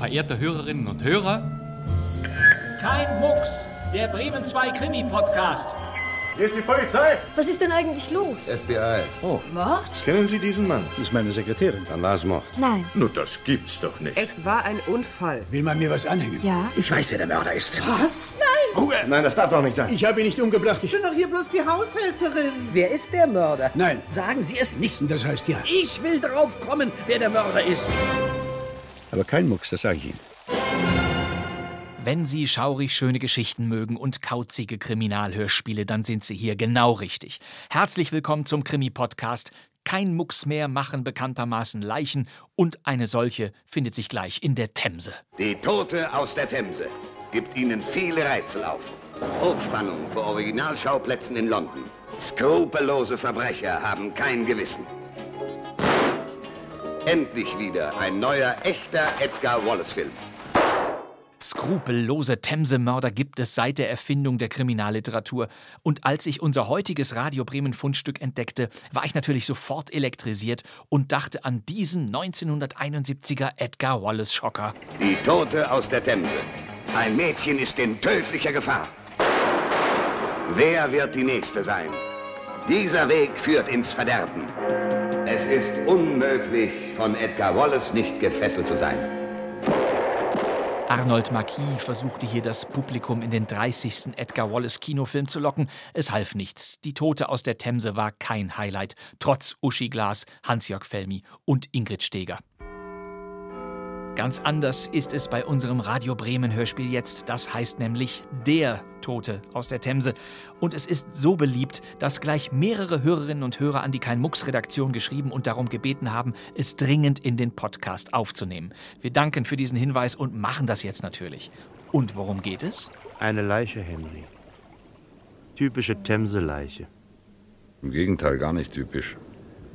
verehrte Hörerinnen und Hörer. Kein Mucks, der Bremen 2 Krimi-Podcast. Hier ist die Polizei. Was ist denn eigentlich los? FBI. Oh. Mord? Kennen Sie diesen Mann? Das ist meine Sekretärin. Dann war es Mord. Nein. Nur das gibt's doch nicht. Es war ein Unfall. Will man mir was anhängen? Ja. Ich weiß, wer der Mörder ist. Was? Ruhe! Nein, das darf doch nicht sein. Ich habe ihn nicht umgebracht. Ich... bin doch hier bloß die Haushälterin. Wer ist der Mörder? Nein. Sagen Sie es nicht. Das heißt ja. Ich will drauf kommen, wer der Mörder ist. Aber kein Mucks, das sage ich Ihnen. Wenn Sie schaurig schöne Geschichten mögen und kauzige Kriminalhörspiele, dann sind Sie hier genau richtig. Herzlich willkommen zum Krimi-Podcast. Kein Mucks mehr machen bekanntermaßen Leichen und eine solche findet sich gleich in der Themse. Die Tote aus der Themse gibt Ihnen viele Rätsel auf. Hochspannung vor Originalschauplätzen in London. Skrupellose Verbrecher haben kein Gewissen. Endlich wieder ein neuer, echter Edgar Wallace-Film. Skrupellose Themse-Mörder gibt es seit der Erfindung der Kriminalliteratur. Und als ich unser heutiges Radio Bremen Fundstück entdeckte, war ich natürlich sofort elektrisiert und dachte an diesen 1971er Edgar Wallace-Schocker. Die Tote aus der Themse. Ein Mädchen ist in tödlicher Gefahr. Wer wird die Nächste sein? Dieser Weg führt ins Verderben. Es ist unmöglich, von Edgar Wallace nicht gefesselt zu sein. Arnold Marquis versuchte hier das Publikum in den 30. Edgar Wallace Kinofilm zu locken. Es half nichts. Die Tote aus der Themse war kein Highlight, trotz Uschi Glas, Hans-Jörg Felmi und Ingrid Steger. Ganz anders ist es bei unserem Radio Bremen Hörspiel jetzt. Das heißt nämlich Der Tote aus der Themse. Und es ist so beliebt, dass gleich mehrere Hörerinnen und Hörer an die Kein Mucks Redaktion geschrieben und darum gebeten haben, es dringend in den Podcast aufzunehmen. Wir danken für diesen Hinweis und machen das jetzt natürlich. Und worum geht es? Eine Leiche, Henry. Typische Themse-Leiche. Im Gegenteil, gar nicht typisch.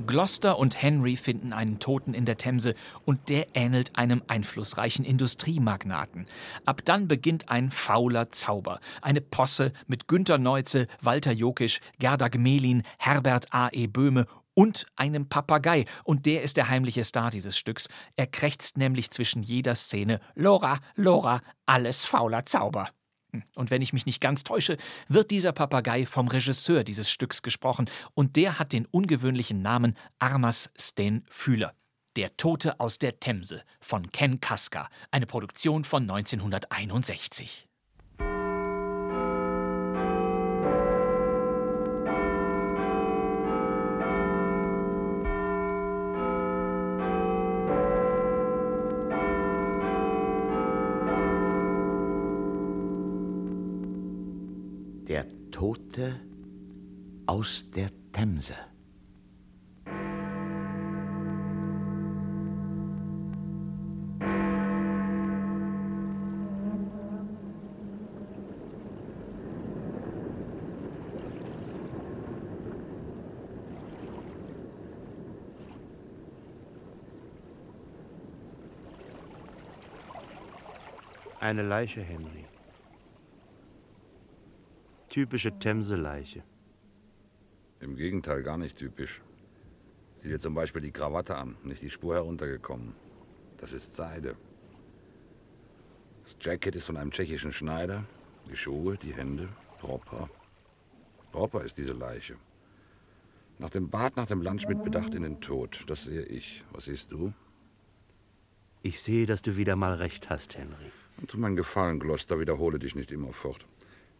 Gloucester und Henry finden einen Toten in der Themse und der ähnelt einem einflussreichen Industriemagnaten. Ab dann beginnt ein fauler Zauber. Eine Posse mit Günter Neuze, Walter Jokisch, Gerda Gmelin, Herbert A. E. Böhme und einem Papagei. Und der ist der heimliche Star dieses Stücks. Er krächzt nämlich zwischen jeder Szene Lora, Lora, alles fauler Zauber. Und wenn ich mich nicht ganz täusche, wird dieser Papagei vom Regisseur dieses Stücks gesprochen und der hat den ungewöhnlichen Namen Armas Sten Fühler. Der Tote aus der Themse von Ken Kaska, eine Produktion von 1961. aus der Themse. Eine Leiche, Henry. Typische Themse-Leiche. Im Gegenteil, gar nicht typisch. Sieh dir zum Beispiel die Krawatte an, nicht die Spur heruntergekommen. Das ist Seide. Das Jacket ist von einem tschechischen Schneider. Die Schuhe, die Hände, Proper. Proper ist diese Leiche. Nach dem Bad, nach dem Lunch mit Bedacht in den Tod. Das sehe ich. Was siehst du? Ich sehe, dass du wieder mal recht hast, Henry. Und tu meinen Gefallen, Gloucester, wiederhole dich nicht immerfort.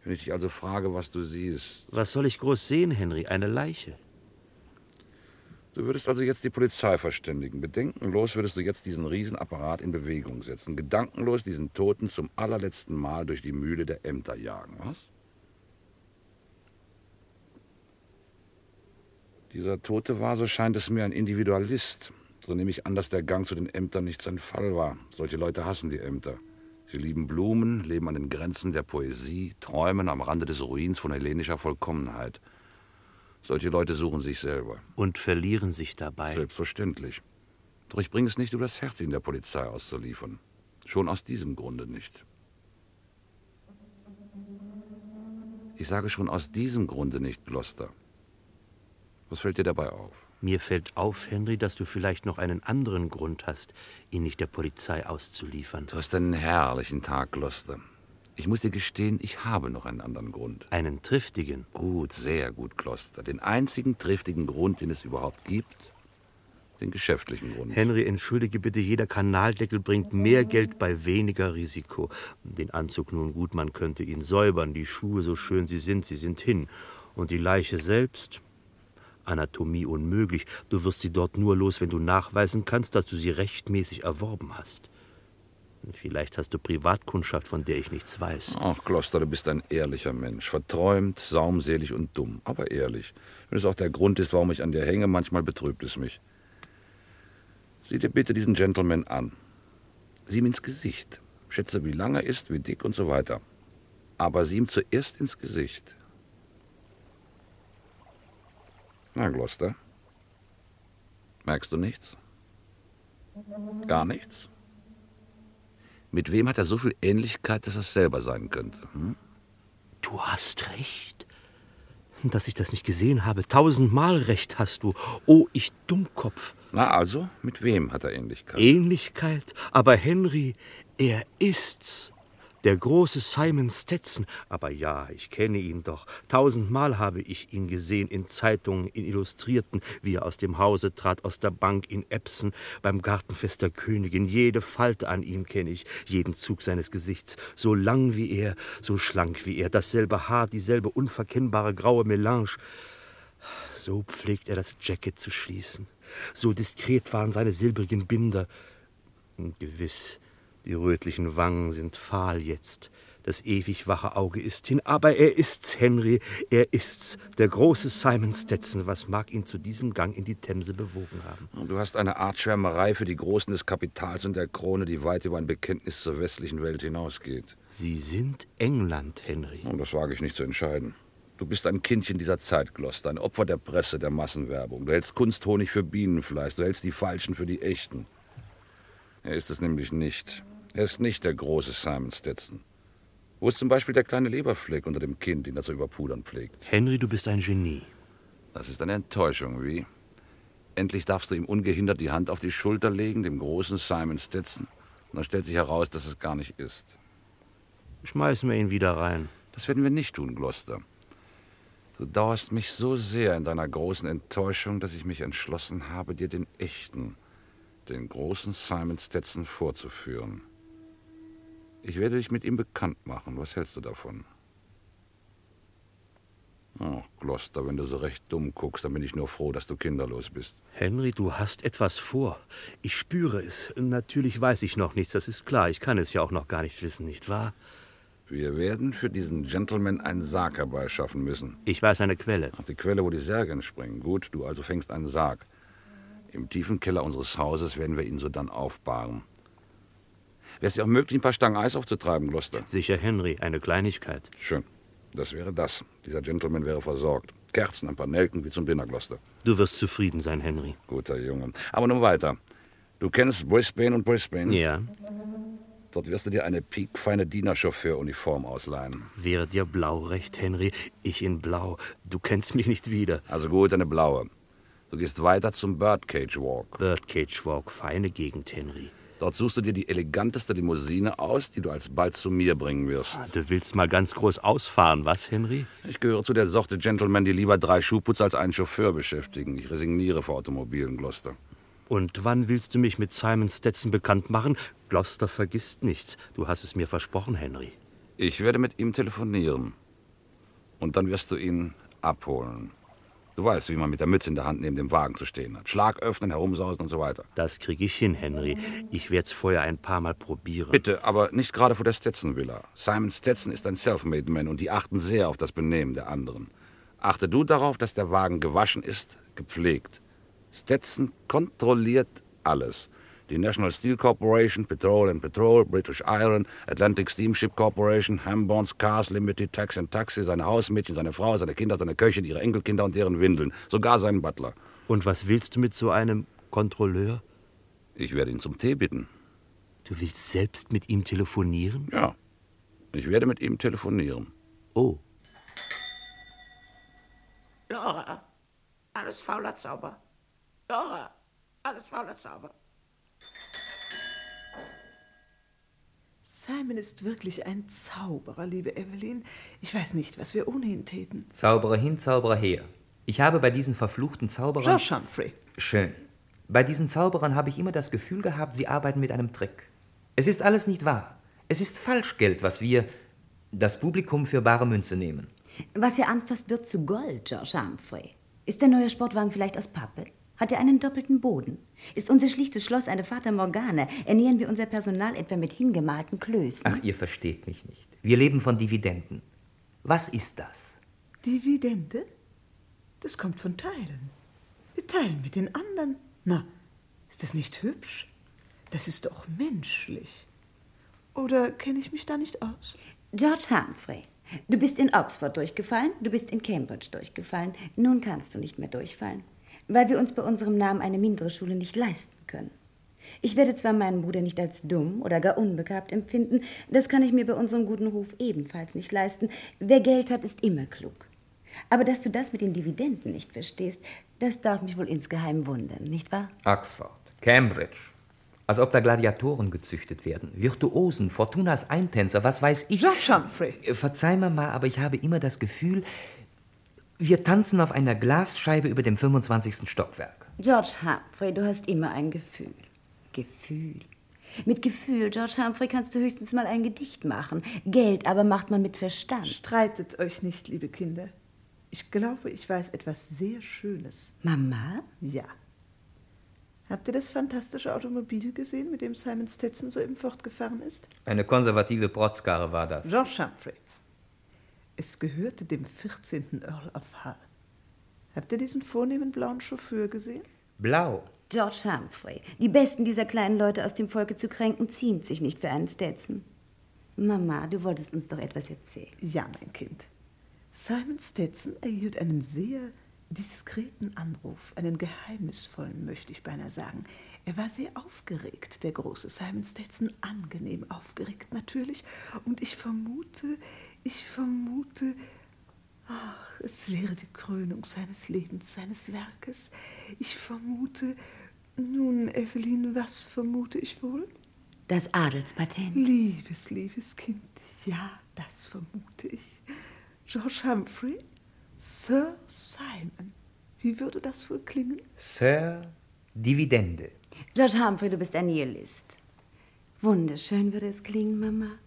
Wenn ich dich also frage, was du siehst. Was soll ich groß sehen, Henry? Eine Leiche. Du würdest also jetzt die Polizei verständigen. Bedenkenlos würdest du jetzt diesen Riesenapparat in Bewegung setzen. Gedankenlos diesen Toten zum allerletzten Mal durch die Mühle der Ämter jagen, was? Dieser Tote war, so scheint es mir, ein Individualist. So nehme ich an, dass der Gang zu den Ämtern nicht sein Fall war. Solche Leute hassen die Ämter. Sie lieben Blumen, leben an den Grenzen der Poesie, träumen am Rande des Ruins von hellenischer Vollkommenheit. Solche Leute suchen sich selber. Und verlieren sich dabei. Selbstverständlich. Doch ich bringe es nicht über das Herz, ihn der Polizei auszuliefern. Schon aus diesem Grunde nicht. Ich sage schon aus diesem Grunde nicht, Gloucester. Was fällt dir dabei auf? Mir fällt auf, Henry, dass du vielleicht noch einen anderen Grund hast, ihn nicht der Polizei auszuliefern. Du hast einen herrlichen Tag, Gloucester. Ich muss dir gestehen, ich habe noch einen anderen Grund. Einen triftigen? Gut, sehr gut, Gloucester. Den einzigen triftigen Grund, den es überhaupt gibt. Den geschäftlichen Grund. Henry, entschuldige bitte, jeder Kanaldeckel bringt mehr Geld bei weniger Risiko. Den Anzug nun gut, man könnte ihn säubern, die Schuhe, so schön sie sind, sie sind hin. Und die Leiche selbst? Anatomie unmöglich. Du wirst sie dort nur los, wenn du nachweisen kannst, dass du sie rechtmäßig erworben hast. Vielleicht hast du Privatkundschaft, von der ich nichts weiß. Ach, Kloster, du bist ein ehrlicher Mensch. Verträumt, saumselig und dumm, aber ehrlich. Wenn es auch der Grund ist, warum ich an dir hänge, manchmal betrübt es mich. Sieh dir bitte diesen Gentleman an. Sieh ihm ins Gesicht. Schätze, wie lang er ist, wie dick und so weiter. Aber sieh ihm zuerst ins Gesicht. Na, Gloucester? Merkst du nichts? Gar nichts? Mit wem hat er so viel Ähnlichkeit, dass er es selber sein könnte? Hm? Du hast recht. Dass ich das nicht gesehen habe. Tausendmal recht hast du. Oh, ich Dummkopf. Na also, mit wem hat er Ähnlichkeit? Ähnlichkeit? Aber Henry, er ist's der große Simon Stetson. Aber ja, ich kenne ihn doch. Tausendmal habe ich ihn gesehen in Zeitungen, in Illustrierten, wie er aus dem Hause trat, aus der Bank in Epson, beim Gartenfest der Königin. Jede Falte an ihm kenne ich, jeden Zug seines Gesichts. So lang wie er, so schlank wie er, dasselbe Haar, dieselbe unverkennbare graue Melange. So pflegt er das Jacket zu schließen. So diskret waren seine silbrigen Binder. Gewiss, die rötlichen Wangen sind fahl jetzt. Das ewig wache Auge ist hin. Aber er ist's, Henry. Er ist's. Der große Simon Stetson. Was mag ihn zu diesem Gang in die Themse bewogen haben? Du hast eine Art Schwärmerei für die Großen des Kapitals und der Krone, die weit über ein Bekenntnis zur westlichen Welt hinausgeht. Sie sind England, Henry. Und das wage ich nicht zu entscheiden. Du bist ein Kindchen dieser Zeit, Gloucester, ein Opfer der Presse, der Massenwerbung. Du hältst Kunsthonig für Bienenfleisch, du hältst die Falschen für die Echten. Er ist es nämlich nicht. Er ist nicht der große Simon Stetson. Wo ist zum Beispiel der kleine Leberfleck unter dem Kinn, den er zu überpudern pflegt? Henry, du bist ein Genie. Das ist eine Enttäuschung, wie? Endlich darfst du ihm ungehindert die Hand auf die Schulter legen, dem großen Simon Stetson. Und dann stellt sich heraus, dass es gar nicht ist. Schmeißen wir ihn wieder rein. Das werden wir nicht tun, Gloucester. Du dauerst mich so sehr in deiner großen Enttäuschung, dass ich mich entschlossen habe, dir den echten, den großen Simon Stetson vorzuführen. Ich werde dich mit ihm bekannt machen. Was hältst du davon? Oh, Gloucester, wenn du so recht dumm guckst, dann bin ich nur froh, dass du kinderlos bist. Henry, du hast etwas vor. Ich spüre es. Natürlich weiß ich noch nichts, das ist klar. Ich kann es ja auch noch gar nicht wissen, nicht wahr? Wir werden für diesen Gentleman einen Sarg herbeischaffen müssen. Ich weiß eine Quelle. Ach, die Quelle, wo die Särge entspringen. Gut, du also fängst einen Sarg. Im tiefen Keller unseres Hauses werden wir ihn so dann aufbahren. Wäre es ja auch möglich, ein paar Stangen Eis aufzutreiben, Gloucester? Sicher, Henry, eine Kleinigkeit. Schön. Das wäre das. Dieser Gentleman wäre versorgt. Kerzen, ein paar Nelken wie zum Dinner, Gloucester. Du wirst zufrieden sein, Henry. Guter Junge. Aber nun weiter. Du kennst Brisbane und Brisbane? Ja. Dort wirst du dir eine piekfeine Dienerchauffeuruniform ausleihen. Wäre dir blau recht, Henry? Ich in blau. Du kennst mich nicht wieder. Also gut, eine blaue. Du gehst weiter zum Birdcage Walk. Birdcage Walk, feine Gegend, Henry. Dort suchst du dir die eleganteste Limousine aus, die du alsbald zu mir bringen wirst. Ah, du willst mal ganz groß ausfahren, was, Henry? Ich gehöre zu der Sorte Gentlemen, die lieber drei Schuhputzer als einen Chauffeur beschäftigen. Ich resigniere vor Automobilen, Gloucester. Und wann willst du mich mit Simon Stetson bekannt machen? Gloucester vergisst nichts. Du hast es mir versprochen, Henry. Ich werde mit ihm telefonieren. Und dann wirst du ihn abholen. Du weißt, wie man mit der Mütze in der Hand neben dem Wagen zu stehen hat. Schlag öffnen, herumsausen und so weiter. Das kriege ich hin, Henry. Ich werde es vorher ein paar Mal probieren. Bitte, aber nicht gerade vor der Stetson-Villa. Simon Stetson ist ein Selfmade-Man und die achten sehr auf das Benehmen der anderen. Achte du darauf, dass der Wagen gewaschen ist, gepflegt. Stetson kontrolliert alles die National Steel Corporation, Petrol and Petrol, British Iron, Atlantic Steamship Corporation, Hamborns Cars Limited, Tax and Taxi, seine Hausmädchen, seine Frau, seine Kinder, seine Köchin, ihre Enkelkinder und deren Windeln, sogar seinen Butler. Und was willst du mit so einem Kontrolleur? Ich werde ihn zum Tee bitten. Du willst selbst mit ihm telefonieren? Ja. Ich werde mit ihm telefonieren. Oh. Laura, alles fauler Zauber. Ja, alles voller Zauber. Simon ist wirklich ein Zauberer, liebe Evelyn. Ich weiß nicht, was wir ohne ihn täten. Zauberer hin, Zauberer her. Ich habe bei diesen verfluchten Zauberern. George Humphrey. Schön. Bei diesen Zauberern habe ich immer das Gefühl gehabt, sie arbeiten mit einem Trick. Es ist alles nicht wahr. Es ist Falschgeld, was wir, das Publikum, für bare Münze nehmen. Was ihr anfasst, wird zu Gold, George Humphrey. Ist der neue Sportwagen vielleicht aus Pappe? Hat er einen doppelten Boden? Ist unser schlichtes Schloss eine Fata Morgana? Ernähren wir unser Personal etwa mit hingemalten Klößen? Ach, ihr versteht mich nicht. Wir leben von Dividenden. Was ist das? Dividende? Das kommt von Teilen. Wir teilen mit den anderen. Na, ist das nicht hübsch? Das ist doch menschlich. Oder kenne ich mich da nicht aus? George Humphrey, du bist in Oxford durchgefallen, du bist in Cambridge durchgefallen. Nun kannst du nicht mehr durchfallen weil wir uns bei unserem Namen eine mindere Schule nicht leisten können. Ich werde zwar meinen Bruder nicht als dumm oder gar unbegabt empfinden, das kann ich mir bei unserem guten Ruf ebenfalls nicht leisten. Wer Geld hat, ist immer klug. Aber dass du das mit den Dividenden nicht verstehst, das darf mich wohl insgeheim wundern, nicht wahr? Oxford, Cambridge. Als ob da Gladiatoren gezüchtet werden. Virtuosen, Fortunas Eintänzer, was weiß ich. George Humphrey. Verzeih mir mal, aber ich habe immer das Gefühl, wir tanzen auf einer Glasscheibe über dem 25. Stockwerk. George Humphrey, du hast immer ein Gefühl. Gefühl. Mit Gefühl, George Humphrey, kannst du höchstens mal ein Gedicht machen. Geld aber macht man mit Verstand. Streitet euch nicht, liebe Kinder. Ich glaube, ich weiß etwas sehr Schönes. Mama? Ja. Habt ihr das fantastische Automobil gesehen, mit dem Simon Stetson soeben fortgefahren ist? Eine konservative Protzkarre war das. George Humphrey. Es gehörte dem 14. Earl of Hull. Habt ihr diesen vornehmen blauen Chauffeur gesehen? Blau. George Humphrey. Die besten dieser kleinen Leute aus dem Volke zu kränken, ziemt sich nicht für einen Stetson. Mama, du wolltest uns doch etwas erzählen. Ja, mein Kind. Simon Stetson erhielt einen sehr diskreten Anruf, einen geheimnisvollen, möchte ich beinahe sagen. Er war sehr aufgeregt, der große Simon Stetson, angenehm aufgeregt natürlich, und ich vermute, ich vermute, ach, es wäre die Krönung seines Lebens, seines Werkes. Ich vermute, nun, Evelyn, was vermute ich wohl? Das Adelspatent. Liebes, liebes Kind, ja, das vermute ich. George Humphrey, Sir Simon. Wie würde das wohl klingen? Sir Dividende. George Humphrey, du bist ein Nihilist. Wunderschön würde es klingen, Mama.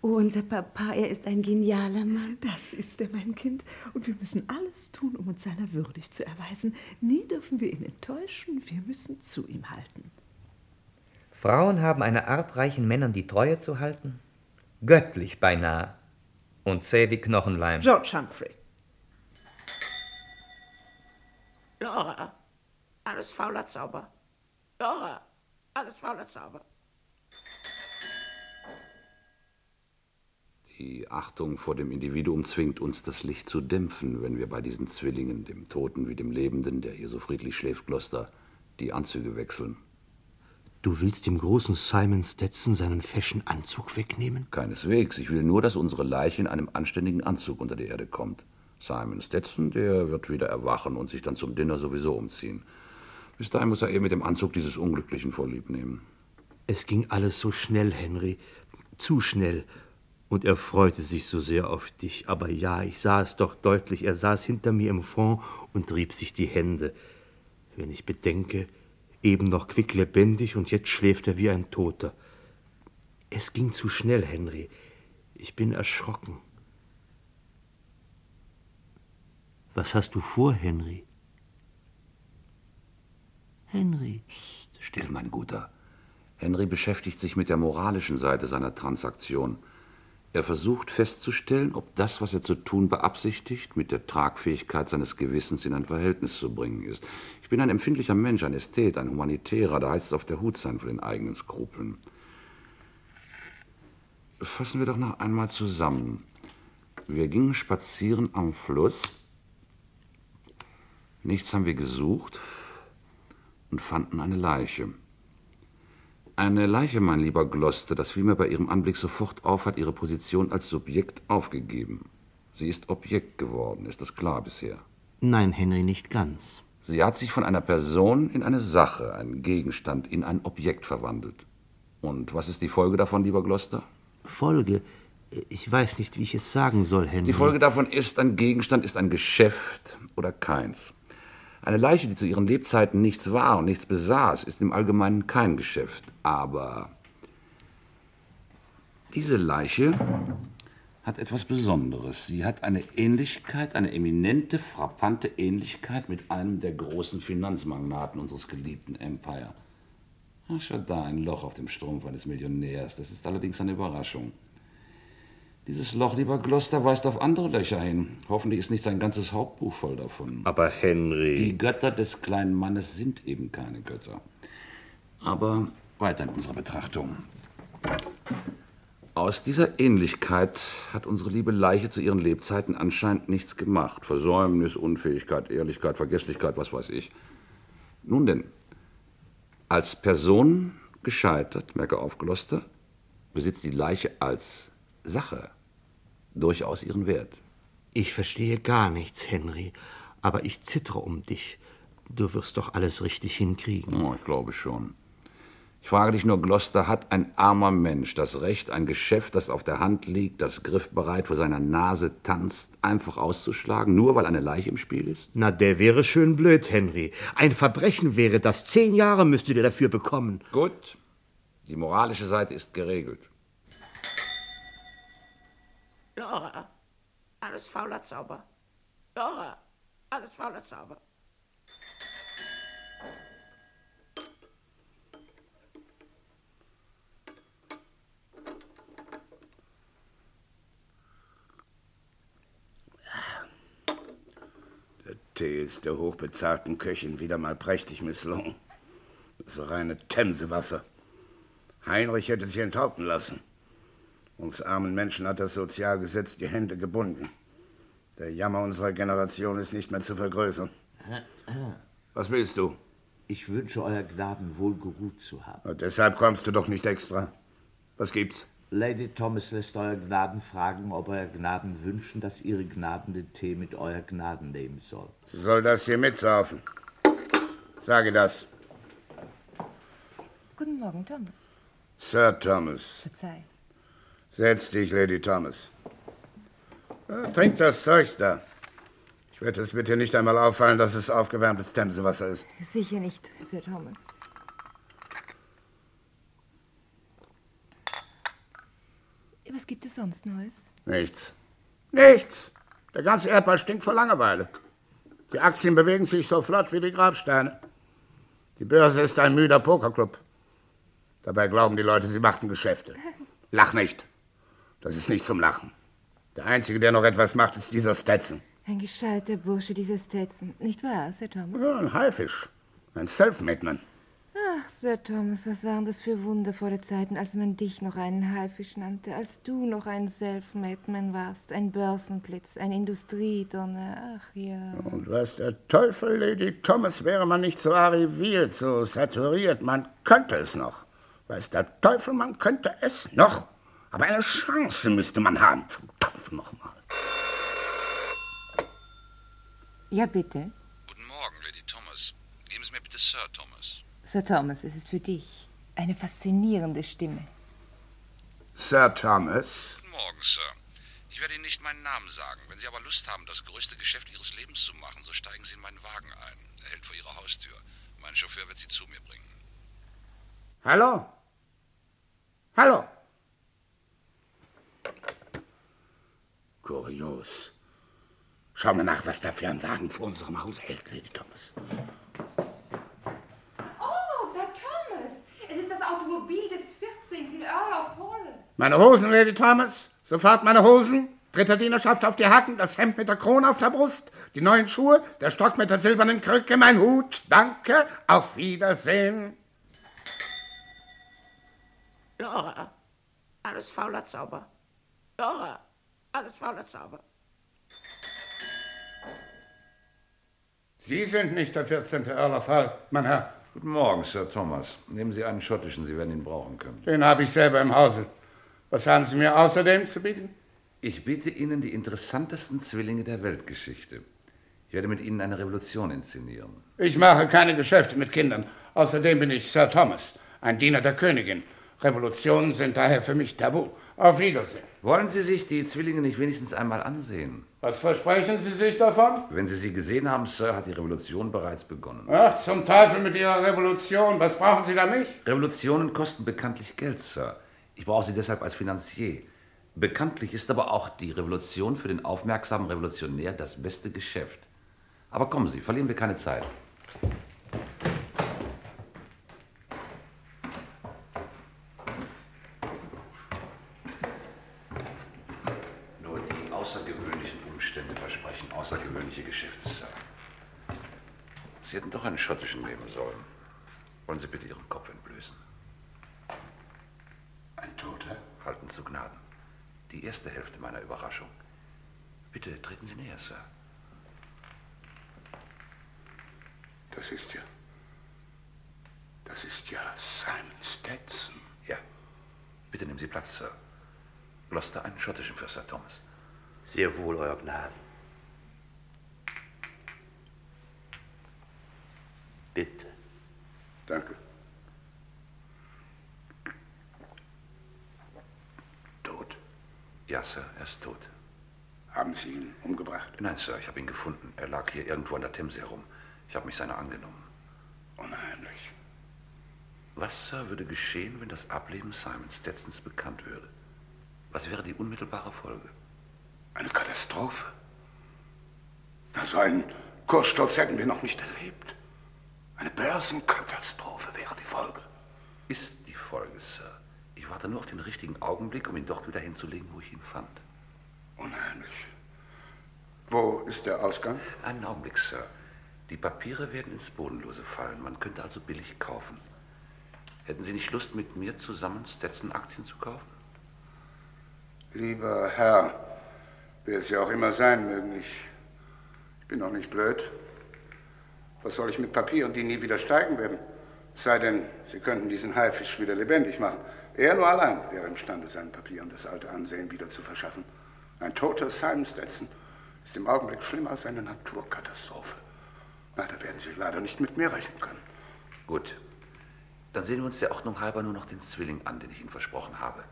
Oh, unser Papa, er ist ein genialer Mann. Das ist er, mein Kind. Und wir müssen alles tun, um uns seiner würdig zu erweisen. Nie dürfen wir ihn enttäuschen. Wir müssen zu ihm halten. Frauen haben eine Art, reichen Männern die Treue zu halten? Göttlich beinahe. Und zäh wie Knochenleim. George Humphrey. Laura, alles fauler Zauber. Laura, alles fauler Zauber. Die Achtung vor dem Individuum zwingt uns, das Licht zu dämpfen, wenn wir bei diesen Zwillingen, dem Toten wie dem Lebenden, der hier so friedlich schläft, Gloster, die Anzüge wechseln. Du willst dem großen Simon Stetson seinen fashion Anzug wegnehmen? Keineswegs. Ich will nur, dass unsere Leiche in einem anständigen Anzug unter die Erde kommt. Simon Stetson, der wird wieder erwachen und sich dann zum Dinner sowieso umziehen. Bis dahin muss er eher mit dem Anzug dieses Unglücklichen vorlieb nehmen. Es ging alles so schnell, Henry. Zu schnell. Und er freute sich so sehr auf dich. Aber ja, ich sah es doch deutlich. Er saß hinter mir im Fond und rieb sich die Hände. Wenn ich bedenke, eben noch quicklebendig und jetzt schläft er wie ein Toter. Es ging zu schnell, Henry. Ich bin erschrocken. Was hast du vor, Henry? Henry. Psst, still, mein Guter. Henry beschäftigt sich mit der moralischen Seite seiner Transaktion. Er versucht festzustellen, ob das, was er zu tun beabsichtigt, mit der Tragfähigkeit seines Gewissens in ein Verhältnis zu bringen ist. Ich bin ein empfindlicher Mensch, ein Ästhet, ein Humanitärer, da heißt es auf der Hut sein vor den eigenen Skrupeln. Fassen wir doch noch einmal zusammen. Wir gingen spazieren am Fluss. Nichts haben wir gesucht und fanden eine Leiche. Eine Leiche, mein lieber Gloster, das fiel mir bei ihrem Anblick sofort auf, hat ihre Position als Subjekt aufgegeben. Sie ist Objekt geworden, ist das klar bisher? Nein, Henry, nicht ganz. Sie hat sich von einer Person in eine Sache, einen Gegenstand, in ein Objekt verwandelt. Und was ist die Folge davon, lieber Gloster? Folge? Ich weiß nicht, wie ich es sagen soll, Henry. Die Folge davon ist, ein Gegenstand ist ein Geschäft oder keins. Eine Leiche, die zu ihren Lebzeiten nichts war und nichts besaß, ist im Allgemeinen kein Geschäft. Aber diese Leiche hat etwas Besonderes. Sie hat eine Ähnlichkeit, eine eminente, frappante Ähnlichkeit mit einem der großen Finanzmagnaten unseres geliebten Empire. Ach, da, ein Loch auf dem Strumpf eines Millionärs. Das ist allerdings eine Überraschung. Dieses Loch, lieber Gloster, weist auf andere Löcher hin. Hoffentlich ist nicht sein ganzes Hauptbuch voll davon. Aber Henry. Die Götter des kleinen Mannes sind eben keine Götter. Aber weiter in unserer Betrachtung. Aus dieser Ähnlichkeit hat unsere liebe Leiche zu ihren Lebzeiten anscheinend nichts gemacht. Versäumnis, Unfähigkeit, Ehrlichkeit, Vergesslichkeit, was weiß ich. Nun denn, als Person gescheitert, merke auf, Gloster, besitzt die Leiche als Sache durchaus ihren Wert. Ich verstehe gar nichts, Henry, aber ich zittere um dich. Du wirst doch alles richtig hinkriegen. Oh, ich glaube schon. Ich frage dich nur, Gloster, hat ein armer Mensch das Recht, ein Geschäft, das auf der Hand liegt, das griffbereit vor seiner Nase tanzt, einfach auszuschlagen, nur weil eine Leiche im Spiel ist? Na, der wäre schön blöd, Henry. Ein Verbrechen wäre das. Zehn Jahre müsstet ihr dafür bekommen. Gut. Die moralische Seite ist geregelt. Laura, alles fauler Zauber. Laura, alles fauler Zauber. Der Tee ist der hochbezahlten Köchin wieder mal prächtig misslungen. Das reine Themsewasser. Heinrich hätte sich enthaupten lassen. Uns armen Menschen hat das Sozialgesetz die Hände gebunden. Der Jammer unserer Generation ist nicht mehr zu vergrößern. Was willst du? Ich wünsche Euer Gnaden wohl geruht zu haben. Und deshalb kommst du doch nicht extra. Was gibt's? Lady Thomas lässt Euer Gnaden fragen, ob Euer Gnaden wünschen, dass Ihre Gnaden den Tee mit Euer Gnaden nehmen soll. Soll das hier mitsaufen? Sage das. Guten Morgen, Thomas. Sir Thomas. Verzeih. Setz dich, Lady Thomas. Ja, trink das Zeugs da. Ich werde es bitte nicht einmal auffallen, dass es aufgewärmtes Themsewasser ist. Sicher nicht, Sir Thomas. Was gibt es sonst Neues? Nichts. Nichts. Der ganze Erdball stinkt vor Langeweile. Die Aktien bewegen sich so flott wie die Grabsteine. Die Börse ist ein müder Pokerclub. Dabei glauben die Leute, sie machten Geschäfte. Lach nicht. Das ist nicht zum Lachen. Der Einzige, der noch etwas macht, ist dieser Stetson. Ein gescheiter Bursche, dieser Stetson. Nicht wahr, Sir Thomas? Ja, ein Haifisch. Ein Selfmade-Man. Ach, Sir Thomas, was waren das für wundervolle Zeiten, als man dich noch einen Haifisch nannte, als du noch ein Selfmade-Man warst, ein Börsenblitz, ein Industriedonner, ach ja. Und was der Teufel, Lady Thomas, wäre man nicht so arriviert, so saturiert. Man könnte es noch. Weiß der Teufel, man könnte es noch. Aber eine Chance müsste man haben. Zum Teufel nochmal. Ja, bitte. Guten Morgen, Lady Thomas. Geben Sie mir bitte Sir Thomas. Sir Thomas, es ist für dich. Eine faszinierende Stimme. Sir Thomas? Guten Morgen, Sir. Ich werde Ihnen nicht meinen Namen sagen. Wenn Sie aber Lust haben, das größte Geschäft Ihres Lebens zu machen, so steigen Sie in meinen Wagen ein. Er hält vor Ihrer Haustür. Mein Chauffeur wird Sie zu mir bringen. Hallo? Hallo? Kurios. Schau mal nach, was da für ein Wagen vor unserem Haus hält, Lady Thomas. Oh, Sir Thomas! Es ist das Automobil des 14. Earl of Hall. Meine Hosen, Lady Thomas. Sofort meine Hosen. Dritter Dienerschaft auf die Hacken, das Hemd mit der Krone auf der Brust, die neuen Schuhe, der Stock mit der silbernen Krücke, mein Hut. Danke, auf Wiedersehen. Laura, alles fauler Zauber. Laura, alles fauler Zauber. Sie sind nicht der 14. Earl of Hull, mein Herr. Guten Morgen, Sir Thomas. Nehmen Sie einen schottischen, Sie werden ihn brauchen können. Den habe ich selber im Hause. Was haben Sie mir außerdem zu bieten? Ich biete Ihnen die interessantesten Zwillinge der Weltgeschichte. Ich werde mit Ihnen eine Revolution inszenieren. Ich mache keine Geschäfte mit Kindern. Außerdem bin ich Sir Thomas, ein Diener der Königin. Revolutionen sind daher für mich tabu. Auf Wiedersehen. Wollen Sie sich die Zwillinge nicht wenigstens einmal ansehen? Was versprechen Sie sich davon? Wenn Sie sie gesehen haben, Sir, hat die Revolution bereits begonnen. Ach, zum Teufel mit Ihrer Revolution. Was brauchen Sie da mich? Revolutionen kosten bekanntlich Geld, Sir. Ich brauche sie deshalb als Finanzier. Bekanntlich ist aber auch die Revolution für den aufmerksamen Revolutionär das beste Geschäft. Aber kommen Sie, verlieren wir keine Zeit. Nur die außergewöhnlichen Umstände versprechen außergewöhnliche Geschäfte, Sir. Sie hätten doch einen schottischen nehmen sollen. Wollen Sie bitte Ihren Kopf entblößen? Ein Toter? Halten zu Gnaden. Die erste Hälfte meiner Überraschung. Bitte treten Sie näher, Sir. Das ist ja. Das ist ja Simon Stetson. Ja. Bitte nehmen Sie Platz, Sir. Gloucester, einen schottischen für Sir Thomas. Sehr wohl, Euer Gnaden. Bitte. Danke. Tot? Ja, Sir, er ist tot. Haben Sie ihn umgebracht? Nein, Sir, ich habe ihn gefunden. Er lag hier irgendwo an der Themse herum. Ich habe mich seiner angenommen. Unheimlich. Was, Sir, würde geschehen, wenn das Ableben Simon Stetsons bekannt würde? Was wäre die unmittelbare Folge? Eine Katastrophe. Na, so einen Kurssturz hätten wir noch nicht erlebt. Eine Börsenkatastrophe wäre die Folge. Ist die Folge, Sir. Ich warte nur auf den richtigen Augenblick, um ihn dort wieder hinzulegen, wo ich ihn fand. Unheimlich. Wo ist der Ausgang? Einen Augenblick, Sir. Die Papiere werden ins Bodenlose fallen. Man könnte also billig kaufen. Hätten Sie nicht Lust, mit mir zusammen Stetson-Aktien zu kaufen? Lieber Herr, wer es ja auch immer sein mögen, ich, ich bin doch nicht blöd. Was soll ich mit Papieren, die nie wieder steigen werden? Es sei denn, Sie könnten diesen Haifisch wieder lebendig machen. Er nur allein wäre imstande, seinen Papieren das alte Ansehen wieder zu verschaffen. Ein toter Simon Stetson ist im Augenblick schlimmer als eine Naturkatastrophe. Na, da werden Sie leider nicht mit mir rechnen können. Gut. Dann sehen wir uns der Ordnung halber nur noch den Zwilling an, den ich Ihnen versprochen habe.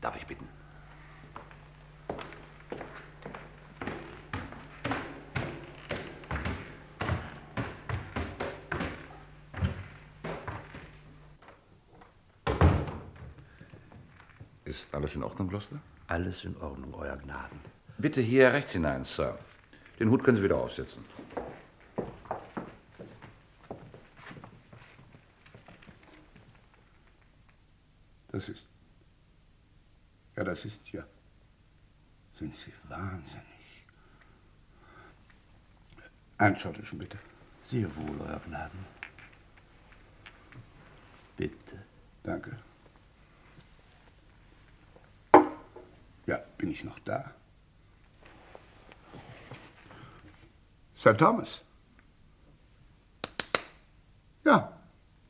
Darf ich bitten? Ist alles in Ordnung, Gloucester? Alles in Ordnung, Euer Gnaden. Bitte hier rechts hinein, Sir. Den Hut können Sie wieder aufsetzen. Das ist. Ja, das ist ja. Sind Sie wahnsinnig? Einen schottischen, bitte. Sehr wohl, Euer Gnaden. Bitte. Danke. Ja, bin ich noch da? Sir Thomas? Ja,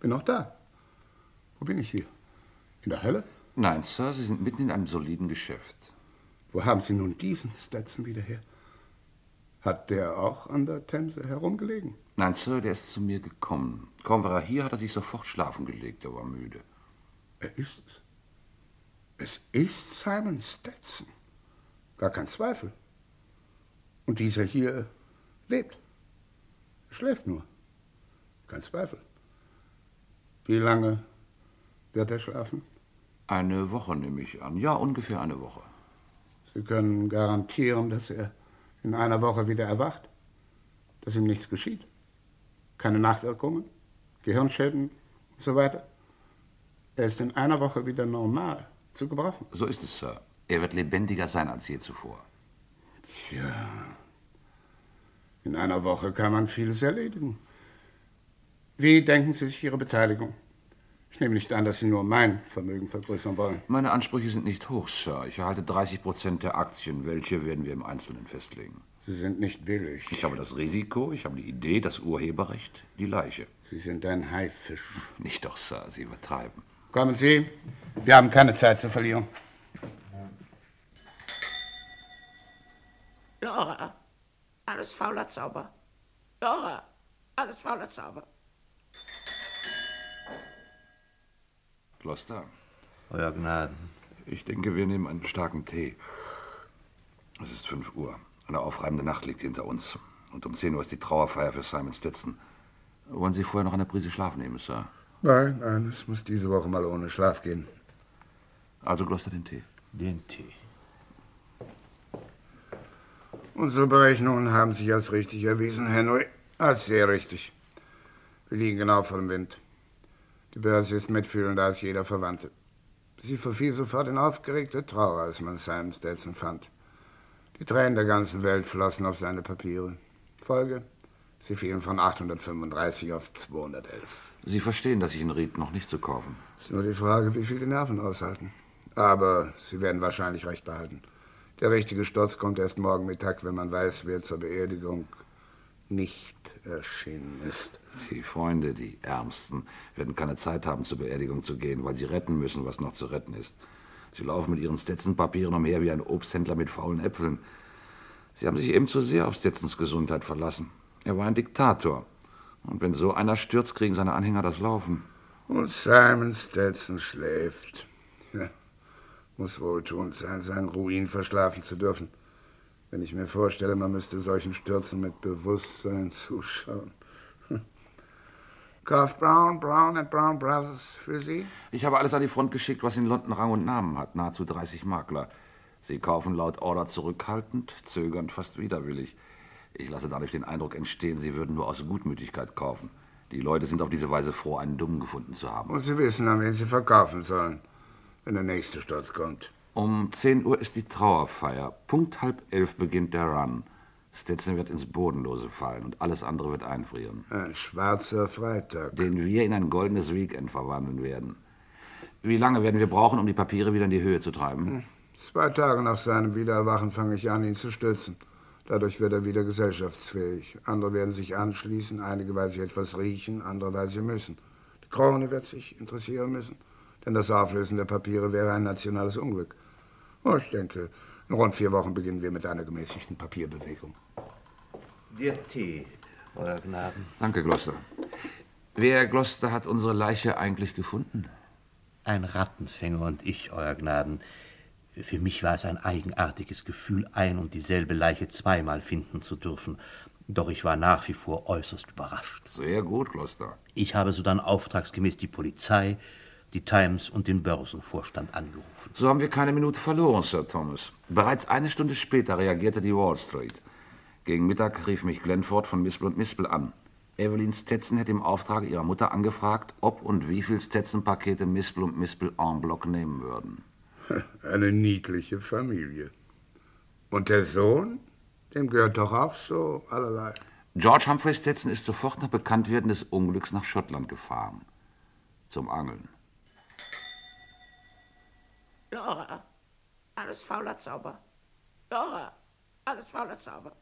bin noch da. Wo bin ich hier? In der Hölle? Nein, Sir, Sie sind mitten in einem soliden Geschäft. Wo haben Sie nun diesen Stetson wieder her? Hat der auch an der Themse herumgelegen? Nein, Sir, der ist zu mir gekommen. Kaum war er hier, hat er sich sofort schlafen gelegt. Er war müde. Er ist es. Es ist Simon Stetson. Gar kein Zweifel. Und dieser hier lebt. Er schläft nur. Kein Zweifel. Wie lange wird er schlafen? Eine Woche nehme ich an. Ja, ungefähr eine Woche. Sie können garantieren, dass er in einer Woche wieder erwacht? Dass ihm nichts geschieht? Keine Nachwirkungen? Gehirnschäden und so weiter? Er ist in einer Woche wieder normal zu gebrauchen. So ist es, Sir. Er wird lebendiger sein als je zuvor. Tja. In einer Woche kann man vieles erledigen. Wie denken Sie sich Ihre Beteiligung? Ich nehme nicht an, dass Sie nur mein Vermögen vergrößern wollen. Meine Ansprüche sind nicht hoch, Sir. Ich erhalte 30 Prozent der Aktien. Welche werden wir im Einzelnen festlegen? Sie sind nicht billig. Ich habe das Risiko, ich habe die Idee, das Urheberrecht, die Leiche. Sie sind ein Haifisch. Nicht doch, Sir. Sie übertreiben. Kommen Sie. Wir haben keine Zeit zu verlieren. Laura, alles fauler Zauber. Dora, alles fauler Zauber. Gloucester. Euer Gnaden. Ich denke, wir nehmen einen starken Tee. Es ist 5 Uhr. Eine aufreibende Nacht liegt hinter uns. Und um 10 Uhr ist die Trauerfeier für Simon Stetson. Wollen Sie vorher noch eine Prise Schlaf nehmen, Sir? Nein, nein, es muss diese Woche mal ohne Schlaf gehen. Also Gloucester den Tee. Den Tee. Unsere Berechnungen haben sich als richtig erwiesen, Henry. Als sehr richtig. Wir liegen genau vor dem Wind. Die Börse ist mitfühlender als jeder Verwandte. Sie verfiel sofort in aufgeregte Trauer, als man Simon Stetson fand. Die Tränen der ganzen Welt flossen auf seine Papiere. Folge? Sie fielen von 835 auf 211. Sie verstehen, dass ich ihn riet, noch nicht zu kaufen. Ist nur die Frage, wie viel die Nerven aushalten. Aber Sie werden wahrscheinlich recht behalten. Der richtige Sturz kommt erst morgen Mittag, wenn man weiß, wer zur Beerdigung nicht erschienen ist. Die Freunde, die Ärmsten, werden keine Zeit haben, zur Beerdigung zu gehen, weil sie retten müssen, was noch zu retten ist. Sie laufen mit ihren Stetson-Papieren umher wie ein Obsthändler mit faulen Äpfeln. Sie haben sich eben zu sehr auf Stetsons Gesundheit verlassen. Er war ein Diktator. Und wenn so einer stürzt, kriegen seine Anhänger das Laufen. Und Simon Stetson schläft. Ja, muss wohltuend sein, seinen Ruin verschlafen zu dürfen. Wenn ich mir vorstelle, man müsste solchen Stürzen mit Bewusstsein zuschauen. Hm. Kauft Brown, Brown and Brown Brothers für Sie? Ich habe alles an die Front geschickt, was in London Rang und Namen hat. Nahezu 30 Makler. Sie kaufen laut Order zurückhaltend, zögernd, fast widerwillig. Ich lasse dadurch den Eindruck entstehen, Sie würden nur aus Gutmütigkeit kaufen. Die Leute sind auf diese Weise froh, einen Dummen gefunden zu haben. Und Sie wissen, an wen Sie verkaufen sollen, wenn der nächste Sturz kommt. Um 10 Uhr ist die Trauerfeier. Punkt halb elf beginnt der Run. Stetson wird ins Bodenlose fallen und alles andere wird einfrieren. Ein schwarzer Freitag. Den wir in ein goldenes Weekend verwandeln werden. Wie lange werden wir brauchen, um die Papiere wieder in die Höhe zu treiben? Hm. Zwei Tage nach seinem Wiedererwachen fange ich an, ihn zu stützen. Dadurch wird er wieder gesellschaftsfähig. Andere werden sich anschließen, einige, weil sie etwas riechen, andere, weil sie müssen. Die Krone wird sich interessieren müssen, denn das Auflösen der Papiere wäre ein nationales Unglück. Oh, ich denke, in rund vier Wochen beginnen wir mit einer gemäßigten Papierbewegung. Der Tee, Euer Gnaden. Danke, Gloucester. Wer, Gloucester, hat unsere Leiche eigentlich gefunden? Ein Rattenfänger und ich, Euer Gnaden. Für mich war es ein eigenartiges Gefühl, ein und dieselbe Leiche zweimal finden zu dürfen. Doch ich war nach wie vor äußerst überrascht. Sehr gut, Gloucester. Ich habe sodann auftragsgemäß die Polizei, die Times und den Börsenvorstand angerufen. So haben wir keine Minute verloren, Sir Thomas. Bereits eine Stunde später reagierte die Wall Street. Gegen Mittag rief mich Glenford von Mispel und Mispel an. Evelyn Stetson hätte im Auftrag ihrer Mutter angefragt, ob und wie viel Stetson-Pakete Mispel und Mispel en bloc nehmen würden. Eine niedliche Familie. Und der Sohn? Dem gehört doch auch so allerlei. George Humphrey Stetson ist sofort nach Bekanntwerden des Unglücks nach Schottland gefahren. Zum Angeln. Laura, alles fauler Zauber. Laura, alles fauler Zauber.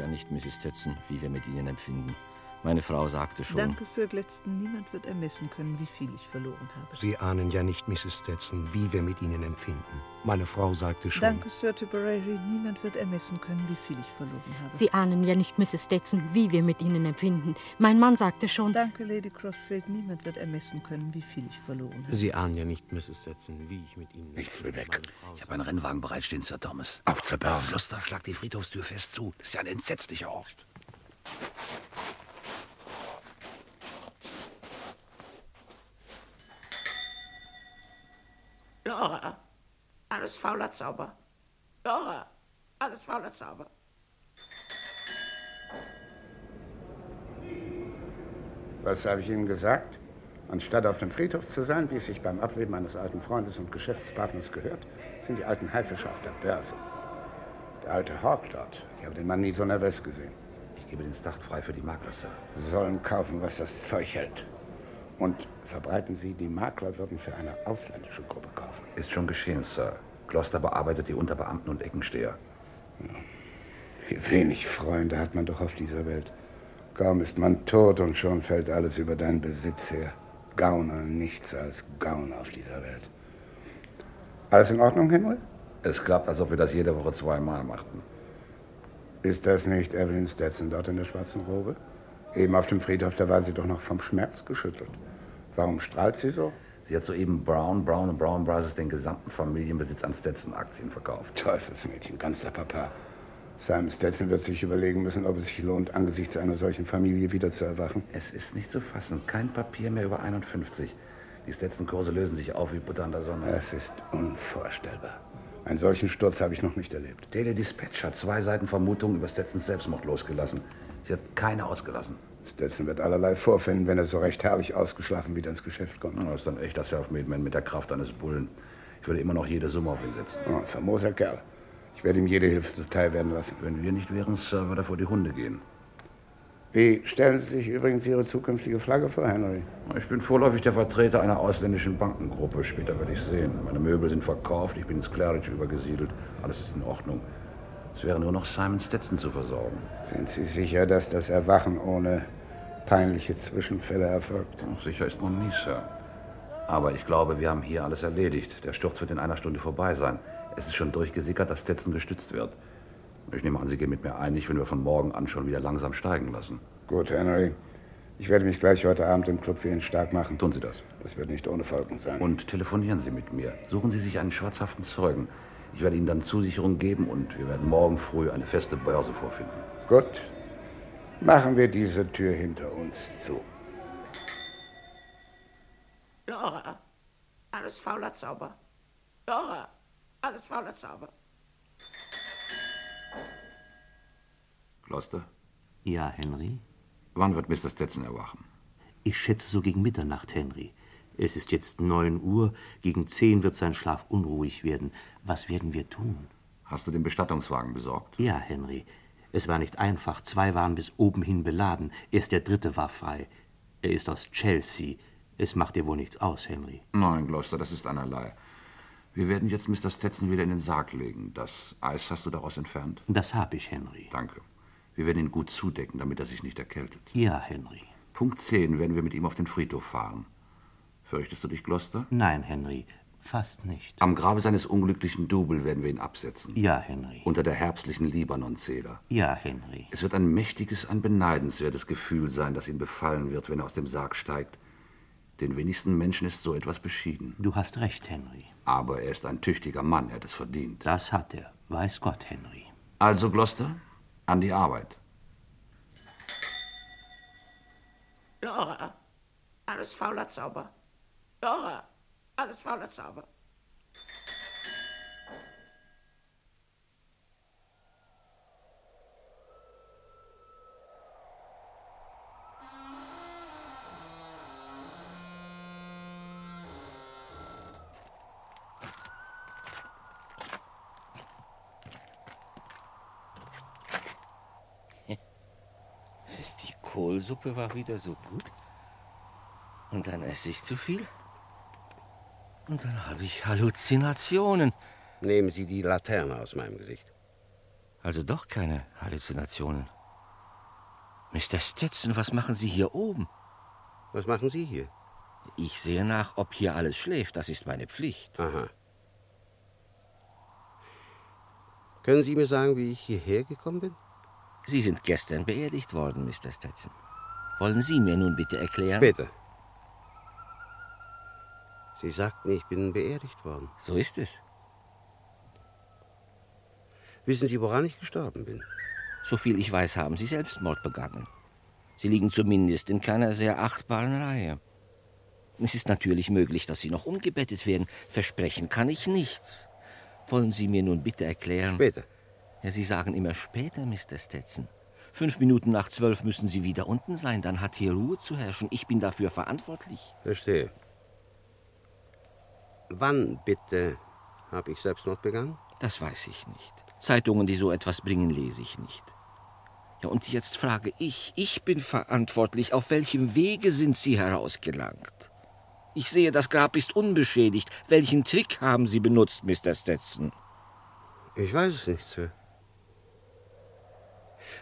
Ja nicht, Mrs. Stetson, wie wir mit Ihnen empfinden. Meine Frau sagte schon. Danke, Sir Gladstone. Niemand wird ermessen können, wie viel ich verloren habe. Sie ahnen ja nicht, Mrs. Stetson, wie wir mit Ihnen empfinden. Meine Frau sagte schon. Danke, Sir Tipperary. Niemand wird ermessen können, wie viel ich verloren habe. Sie ahnen ja nicht, Mrs. Stetson, wie wir mit Ihnen empfinden. Mein Mann sagte schon. Danke, Lady Crossfield. Niemand wird ermessen können, wie viel ich verloren habe. Sie ahnen ja nicht, Mrs. Stetson, wie ich mit Ihnen. Nichts will weg. Ich habe einen Rennwagen bereitstehen, Sir Thomas. Auf zur Börse. Luster, schlag die Friedhofstür fest zu. Das ist ja ein entsetzlicher Ort. Laura, alles fauler Zauber. Laura, alles fauler Zauber. Was habe ich Ihnen gesagt? Anstatt auf dem Friedhof zu sein, wie es sich beim Ableben eines alten Freundes und Geschäftspartners gehört, sind die alten Haifische auf der Börse. Der alte Hawk dort, ich habe den Mann nie so nervös gesehen. Ich gebe den Start frei für die Makler, Sir. Sie sollen kaufen, was das Zeug hält. Und verbreiten Sie, die Makler würden für eine ausländische Gruppe kaufen. Ist schon geschehen, Sir. Gloucester bearbeitet die Unterbeamten und Eckensteher. Wie wenig Freunde hat man doch auf dieser Welt. Kaum ist man tot und schon fällt alles über deinen Besitz her. Gauner, nichts als Gauner auf dieser Welt. Alles in Ordnung, Henry? Es klappt, als ob wir das jede Woche zweimal machten. Ist das nicht Evelyn Stetson dort in der schwarzen Robe? Eben auf dem Friedhof, da war sie doch noch vom Schmerz geschüttelt. Warum strahlt sie so? Sie hat soeben Brown, Brown und Brown Brothers den gesamten Familienbesitz an Stetson-Aktien verkauft. Teufelsmädchen, ganz der Papa. Simon Stetson wird sich überlegen müssen, ob es sich lohnt, angesichts einer solchen Familie wieder zu erwachen. Es ist nicht zu fassen. Kein Papier mehr über 51. Die Stetson-Kurse lösen sich auf wie Butter an der Sonne. Es ist unvorstellbar. Einen solchen Sturz habe ich noch nicht erlebt. Daily Dispatch hat zwei Seiten Vermutungen über Stetsons Selbstmord losgelassen. Sie hat keine ausgelassen. Stetson wird allerlei vorfinden, wenn er so recht herrlich ausgeschlafen wieder ins Geschäft kommt. Das ist dann echt das Selfmade-Man mit der Kraft eines Bullen. Ich würde immer noch jede Summe auf ihn setzen. Oh, ein famoser Kerl. Ich werde ihm jede Hilfe zuteil werden lassen. Wenn wir nicht wären, Sir, würde er vor die Hunde gehen. Wie stellen Sie sich übrigens Ihre zukünftige Flagge vor, Henry? Ich bin vorläufig der Vertreter einer ausländischen Bankengruppe. Später werde ich sehen. Meine Möbel sind verkauft, ich bin ins Claridge übergesiedelt. Alles ist in Ordnung. Es wäre nur noch Simon Stetson zu versorgen. Sind Sie sicher, dass das Erwachen ohne peinliche Zwischenfälle erfolgt? Sicher ist man nie, Sir. Aber ich glaube, wir haben hier alles erledigt. Der Sturz wird in einer Stunde vorbei sein. Es ist schon durchgesickert, dass Stetson gestützt wird. Ich nehme an, Sie gehen mit mir einig, wenn wir von morgen an schon wieder langsam steigen lassen. Gut, Henry. Ich werde mich gleich heute Abend im Club für ihn stark machen. Tun Sie das. Das wird nicht ohne Folgen sein. Und telefonieren Sie mit mir. Suchen Sie sich einen schwarzhaften Zeugen. Ich werde Ihnen dann Zusicherung geben und wir werden morgen früh eine feste Börse vorfinden. Gut. Machen wir diese Tür hinter uns zu. Laura, alles fauler Zauber. Laura, alles fauler Zauber. Gloucester? Ja, Henry? Wann wird Mr. Stetson erwachen? Ich schätze so gegen Mitternacht, Henry. Es ist jetzt neun Uhr, gegen zehn wird sein Schlaf unruhig werden. Was werden wir tun? Hast du den Bestattungswagen besorgt? Ja, Henry. Es war nicht einfach. Zwei waren bis oben hin beladen. Erst der dritte war frei. Er ist aus Chelsea. Es macht dir wohl nichts aus, Henry. Nein, Gloucester, das ist einerlei. Wir werden jetzt Mr. Stetson wieder in den Sarg legen. Das Eis hast du daraus entfernt? Das habe ich, Henry. Danke. Wir werden ihn gut zudecken, damit er sich nicht erkältet. Ja, Henry. Punkt 10 werden wir mit ihm auf den Friedhof fahren. Fürchtest du dich, Gloucester? Nein, Henry. Fast nicht. Am Grabe seines unglücklichen Double werden wir ihn absetzen. Ja, Henry. Unter der herbstlichen Libanon-Zeder. Ja, Henry. Es wird ein mächtiges, ein beneidenswertes Gefühl sein, das ihn befallen wird, wenn er aus dem Sarg steigt. Den wenigsten Menschen ist so etwas beschieden. Du hast recht, Henry. Aber er ist ein tüchtiger Mann, er hat es verdient. Das hat er. Weiß Gott, Henry. Also, Gloucester, an die Arbeit. Laura, alles fauler Zauber. Laura, alles fauler Zauber. Die Kohlsuppe war wieder so gut. Und dann esse ich zu viel. Und dann habe ich Halluzinationen. Nehmen Sie die Laterne aus meinem Gesicht. Also doch keine Halluzinationen. Mr. Stetson, was machen Sie hier oben? Was machen Sie hier? Ich sehe nach, ob hier alles schläft. Das ist meine Pflicht. Aha. Können Sie mir sagen, wie ich hierher gekommen bin? Sie sind gestern beerdigt worden, Mr. Stetson. Wollen Sie mir nun bitte erklären? Bitte. Sie sagten, ich bin beerdigt worden. So ist es. Wissen Sie, woran ich gestorben bin? Soviel ich weiß, haben Sie Selbstmord begangen. Sie liegen zumindest in keiner sehr achtbaren Reihe. Es ist natürlich möglich, dass Sie noch umgebettet werden. Versprechen kann ich nichts. Wollen Sie mir nun bitte erklären? Später. Ja, Sie sagen immer später, Mr. Stetson. Fünf Minuten nach zwölf müssen Sie wieder unten sein. Dann hat hier Ruhe zu herrschen. Ich bin dafür verantwortlich. Verstehe. Wann bitte habe ich Selbstmord begangen? Das weiß ich nicht. Zeitungen, die so etwas bringen, lese ich nicht. Ja, und jetzt frage ich, ich bin verantwortlich, auf welchem Wege sind Sie herausgelangt? Ich sehe, das Grab ist unbeschädigt. Welchen Trick haben Sie benutzt, Mr. Stetson? Ich weiß es nicht, Sir.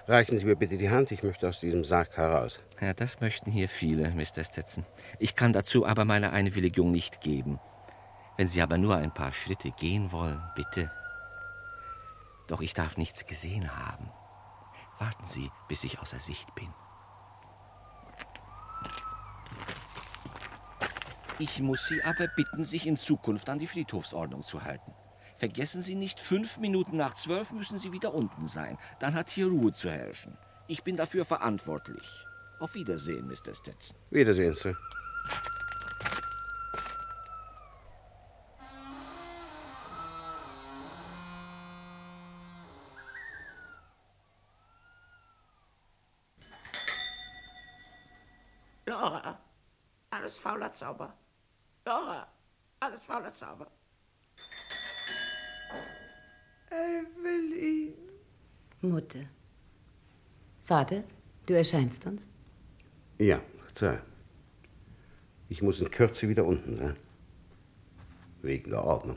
Reichen Sie mir bitte die Hand, ich möchte aus diesem Sarg heraus. Ja, das möchten hier viele, Mr. Stetson. Ich kann dazu aber meine Einwilligung nicht geben. Wenn Sie aber nur ein paar Schritte gehen wollen, bitte. Doch ich darf nichts gesehen haben. Warten Sie, bis ich außer Sicht bin. Ich muss Sie aber bitten, sich in Zukunft an die Friedhofsordnung zu halten. Vergessen Sie nicht, fünf Minuten nach zwölf müssen Sie wieder unten sein. Dann hat hier Ruhe zu herrschen. Ich bin dafür verantwortlich. Auf Wiedersehen, Mr. Stetson. Wiedersehen, Sir. Zauber. Laura, alles fauler Zauber. Evelyn. Mutter. Vater, du erscheinst uns? Ja, Sir. Ich muss in Kürze wieder unten sein. Wegen der Ordnung.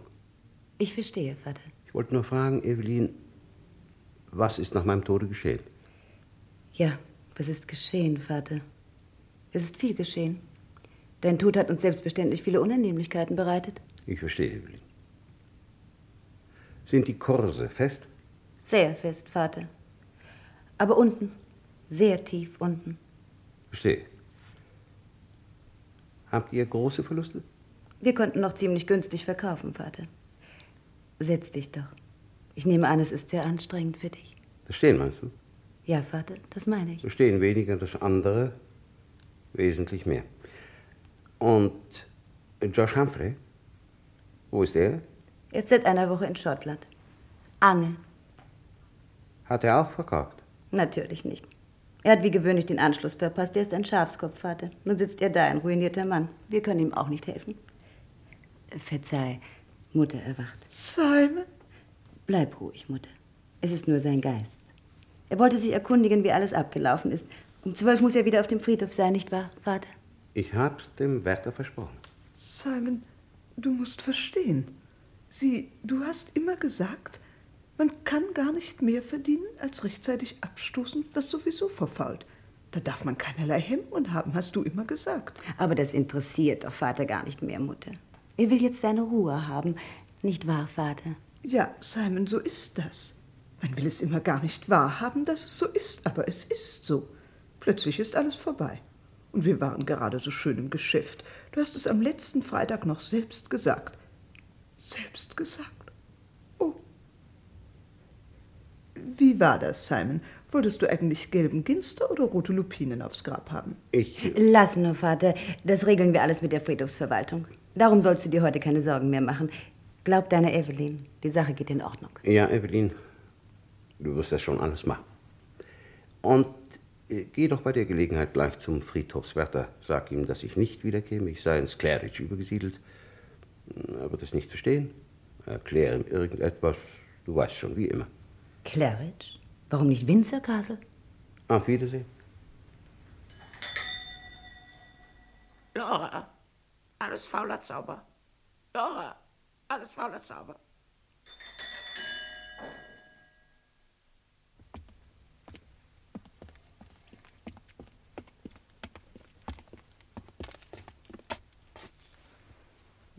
Ich verstehe, Vater. Ich wollte nur fragen, Evelyn, was ist nach meinem Tode geschehen? Ja, was ist geschehen, Vater? Es ist viel geschehen. Dein Tod hat uns selbstverständlich viele Unannehmlichkeiten bereitet. Ich verstehe, Evelyn. Sind die Kurse fest? Sehr fest, Vater. Aber unten, sehr tief unten. Verstehe. Habt ihr große Verluste? Wir konnten noch ziemlich günstig verkaufen, Vater. Setz dich doch. Ich nehme an, es ist sehr anstrengend für dich. Das Stehen, meinst du? Ja, Vater, das meine ich. Das Stehen weniger, das andere wesentlich mehr. Und Josh Humphrey? Wo ist er? Er ist seit einer Woche in Schottland. Angeln. Hat er auch verkauft? Natürlich nicht. Er hat wie gewöhnlich den Anschluss verpasst. Er ist ein Schafskopf, Vater. Nun sitzt er da, ein ruinierter Mann. Wir können ihm auch nicht helfen. Verzeih, Mutter erwacht. Simon? Bleib ruhig, Mutter. Es ist nur sein Geist. Er wollte sich erkundigen, wie alles abgelaufen ist. Um zwölf muss er wieder auf dem Friedhof sein, nicht wahr, Vater? Ich hab's dem Wärter versprochen. Simon, du musst verstehen. Sieh, du hast immer gesagt, man kann gar nicht mehr verdienen, als rechtzeitig abstoßen, was sowieso verfault. Da darf man keinerlei Hemmungen haben, hast du immer gesagt. Aber das interessiert doch Vater gar nicht mehr, Mutter. Er will jetzt seine Ruhe haben, nicht wahr, Vater? Ja, Simon, so ist das. Man will es immer gar nicht wahrhaben, dass es so ist, aber es ist so. Plötzlich ist alles vorbei. Und wir waren gerade so schön im Geschäft. Du hast es am letzten Freitag noch selbst gesagt. Selbst gesagt? Oh. Wie war das, Simon? Wolltest du eigentlich gelben Ginster oder rote Lupinen aufs Grab haben? Ich. Lass nur, Vater. Das regeln wir alles mit der Friedhofsverwaltung. Darum sollst du dir heute keine Sorgen mehr machen. Glaub deiner Evelyn, die Sache geht in Ordnung. Ja, Evelyn, du wirst das schon alles machen. Und geh doch bei der Gelegenheit gleich zum Friedhofswärter. Sag ihm, dass ich nicht wiederkäme. Ich sei ins Claridge übergesiedelt. Er wird es nicht verstehen. Erkläre ihm irgendetwas. Du weißt schon, wie immer. Claridge? Warum nicht Windsor Castle? Auf Wiedersehen. Laura, alles fauler Zauber. Laura, alles fauler Zauber.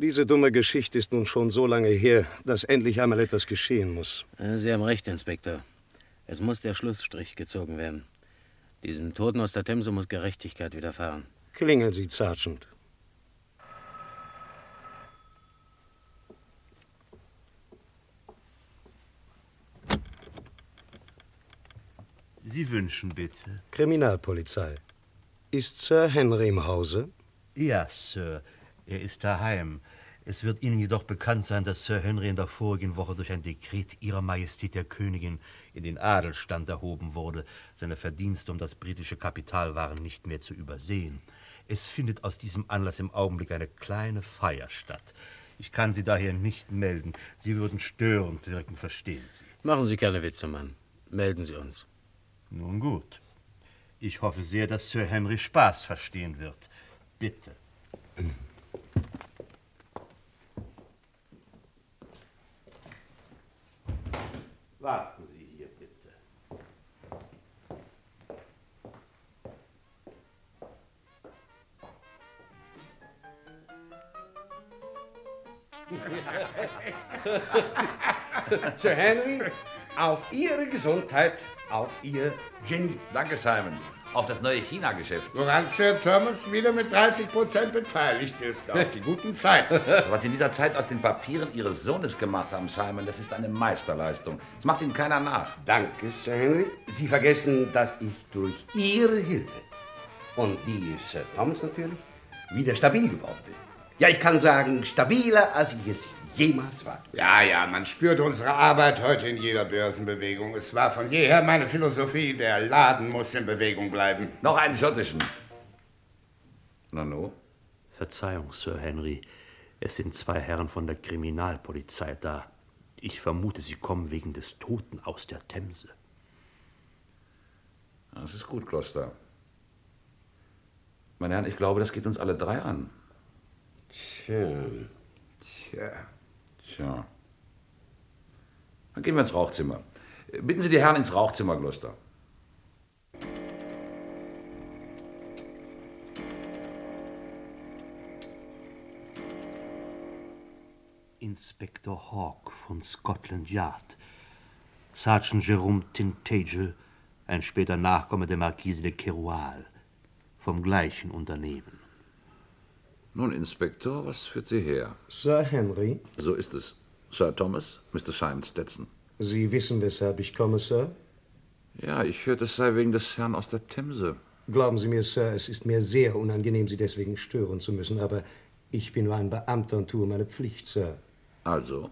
Diese dumme Geschichte ist nun schon so lange her, dass endlich einmal etwas geschehen muss. Äh, Sie haben recht, Inspektor. Es muss der Schlussstrich gezogen werden. Diesem Toten aus der Themse muss Gerechtigkeit widerfahren. Klingeln Sie, Sergeant. Sie wünschen bitte. Kriminalpolizei. Ist Sir Henry im Hause? Ja, Sir. Er ist daheim. Es wird Ihnen jedoch bekannt sein, dass Sir Henry in der vorigen Woche durch ein Dekret Ihrer Majestät der Königin in den Adelstand erhoben wurde. Seine Verdienste um das britische Kapital waren nicht mehr zu übersehen. Es findet aus diesem Anlass im Augenblick eine kleine Feier statt. Ich kann Sie daher nicht melden. Sie würden störend wirken, verstehen Sie. Machen Sie keine Witze, Mann. Melden Sie uns. Nun gut. Ich hoffe sehr, dass Sir Henry Spaß verstehen wird. Bitte. Warten Sie hier bitte. Sir Henry, auf Ihre Gesundheit, auf Ihr Genie. Danke, Simon. Auf das neue China-Geschäft. Woran Sir Thomas wieder mit 30 Prozent beteiligt ist. Auf die guten Zeiten. Was Sie in dieser Zeit aus den Papieren Ihres Sohnes gemacht haben, Simon, das ist eine Meisterleistung. Das macht Ihnen keiner nach. Danke, Sir Henry. Sie vergessen, dass ich durch Ihre Hilfe und die Sir Thomas natürlich wieder stabil geworden bin. Ja, ich kann sagen, stabiler, als ich es jemals war. Ja, ja, man spürt unsere Arbeit heute in jeder Börsenbewegung. Es war von jeher meine Philosophie, der Laden muss in Bewegung bleiben. Noch einen schottischen. Nano? Verzeihung, Sir Henry. Es sind zwei Herren von der Kriminalpolizei da. Ich vermute, sie kommen wegen des Toten aus der Themse. Das ist gut, Gloucester. Meine Herren, ich glaube, das geht uns alle drei an. Tja. Tja. Tja. Dann gehen wir ins Rauchzimmer. Bitten Sie die Herren ins Rauchzimmer, Gloucester. Inspektor Hawk von Scotland Yard. Sergeant Jerome Tintagel, ein später Nachkomme der Marquise de Keroual. Vom gleichen Unternehmen. Nun, Inspektor, was führt Sie her? Sir Henry, So ist es. Sir Thomas, Mr. Simon Stetson. Sie wissen, weshalb ich komme, Sir? Ja, ich hörte, es sei wegen des Herrn aus der Themse. Glauben Sie mir, Sir, es ist mir sehr unangenehm, Sie deswegen stören zu müssen, aber ich bin nur ein Beamter und tue meine Pflicht, Sir. Also,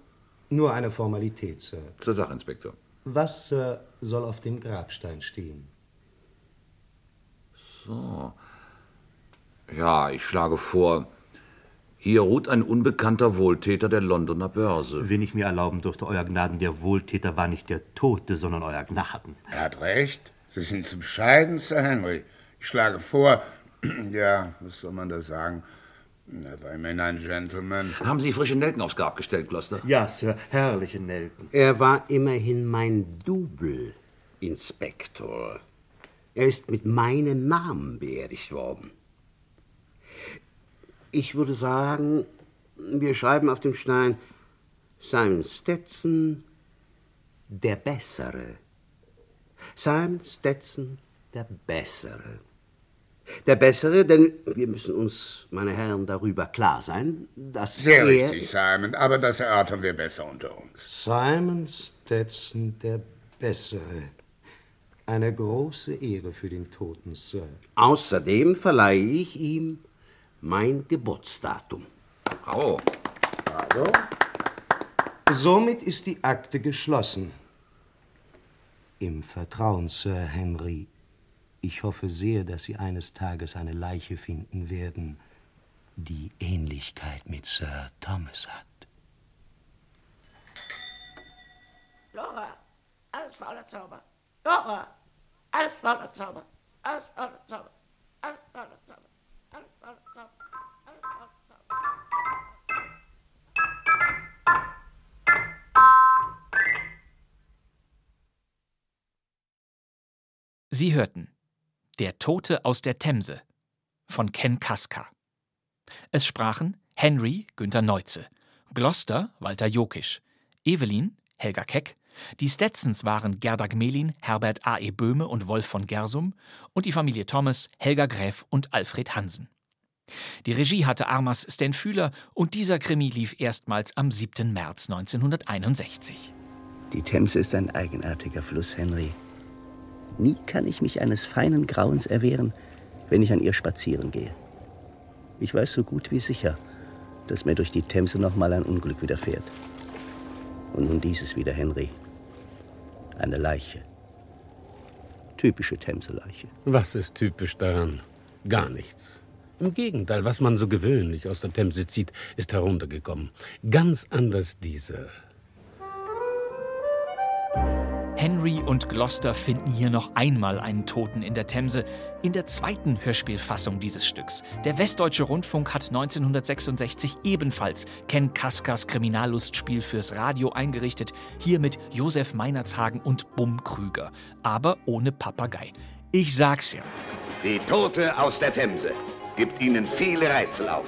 Nur eine Formalität, Sir. zur Sache, Inspektor. Was, Sir, soll auf dem Grabstein stehen? So. Ja, ich schlage vor, hier ruht ein unbekannter Wohltäter der Londoner Börse. Wenn ich mir erlauben dürfte, Euer Gnaden, der Wohltäter war nicht der Tote, sondern Euer Gnaden. Er hat recht. Sie sind zu bescheiden, Sir Henry. Ich schlage vor, ja, was soll man da sagen? Er war immerhin ein Gentleman. Haben Sie frische Nelken aufs Grab gestellt, Gloucester? Ja, Sir, herrliche Nelken. Er war immerhin mein Double, Inspektor. Er ist mit meinem Namen beerdigt worden. Ich würde sagen, wir schreiben auf dem Stein Simon Stetson, der Bessere. Simon Stetson, der Bessere. Der Bessere, denn wir müssen uns, meine Herren, darüber klar sein, dass Sehr er... richtig, Simon, aber das erörtern wir besser unter uns. Simon Stetson, der Bessere. Eine große Ehre für den Toten, Sir. Außerdem verleihe ich ihm mein Geburtsdatum. Oh. Also? Somit ist die Akte geschlossen. Im Vertrauen, Sir Henry. Ich hoffe sehr, dass Sie eines Tages eine Leiche finden werden, die Ähnlichkeit mit Sir Thomas hat. Laura, alles voller Zauber. Laura, alles voller Zauber. Alles voller Zauber. Alles voller Zauber. Sie hörten Der Tote aus der Themse von Ken Kaska. Es sprachen Henry Günther Neuze, Gloucester Walter Jokisch, Evelyn Helga Keck, die Stetsons waren Gerda Gmelin, Herbert A. E. Böhme und Wolf von Gersum und die Familie Thomas Helga Gräf und Alfred Hansen. Die Regie hatte Armas Sten Fühler und dieser Krimi lief erstmals am 7. März 1961. Die Themse ist ein eigenartiger Fluss, Henry. Nie kann ich mich eines feinen Grauens erwehren, wenn ich an ihr spazieren gehe. Ich weiß so gut wie sicher, dass mir durch die Themse noch mal ein Unglück widerfährt. Und nun dieses wieder, Henry. Eine Leiche. Typische Themse-Leiche. Was ist typisch daran? Gar nichts. Im Gegenteil, was man so gewöhnlich aus der Themse zieht, ist heruntergekommen. Ganz anders diese. Henry und Gloucester finden hier noch einmal einen Toten in der Themse, in der zweiten Hörspielfassung dieses Stücks. Der Westdeutsche Rundfunk hat 1966 ebenfalls Ken Kaskas Kriminallustspiel fürs Radio eingerichtet, hier mit Josef Meinertshagen und Bum Krüger, aber ohne Papagei. Ich sag's ja. Die Tote aus der Themse gibt Ihnen viele Rätsel auf.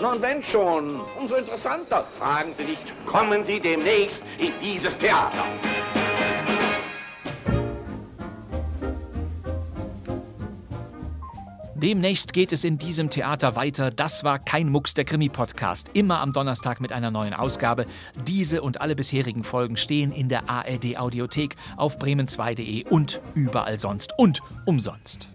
Nun, wenn schon, umso interessanter. Fragen Sie nicht, kommen Sie demnächst in dieses Theater. Demnächst geht es in diesem Theater weiter. Das war kein Mucks der Krimi-Podcast. Immer am Donnerstag mit einer neuen Ausgabe. Diese und alle bisherigen Folgen stehen in der ARD-Audiothek auf bremen2.de und überall sonst und umsonst.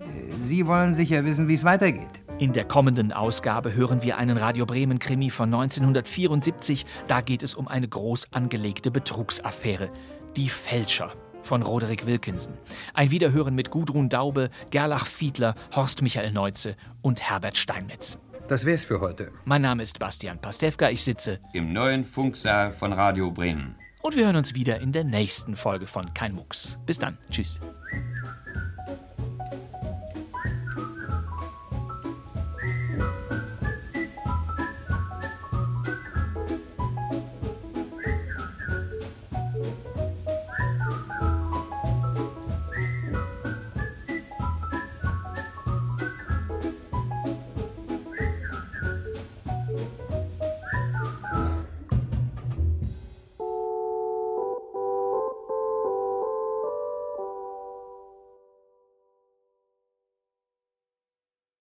Sie wollen sicher wissen, wie es weitergeht. In der kommenden Ausgabe hören wir einen Radio Bremen Krimi von 1974. Da geht es um eine groß angelegte Betrugsaffäre. Die Fälscher von Roderick Wilkinson. Ein Wiederhören mit Gudrun Daube, Gerlach Fiedler, Horst Michael Neuze und Herbert Steinmetz. Das wär's für heute. Mein Name ist Bastian Pastewka, ich sitze im neuen Funksaal von Radio Bremen. Und wir hören uns wieder in der nächsten Folge von Kein Mucks. Bis dann. Tschüss.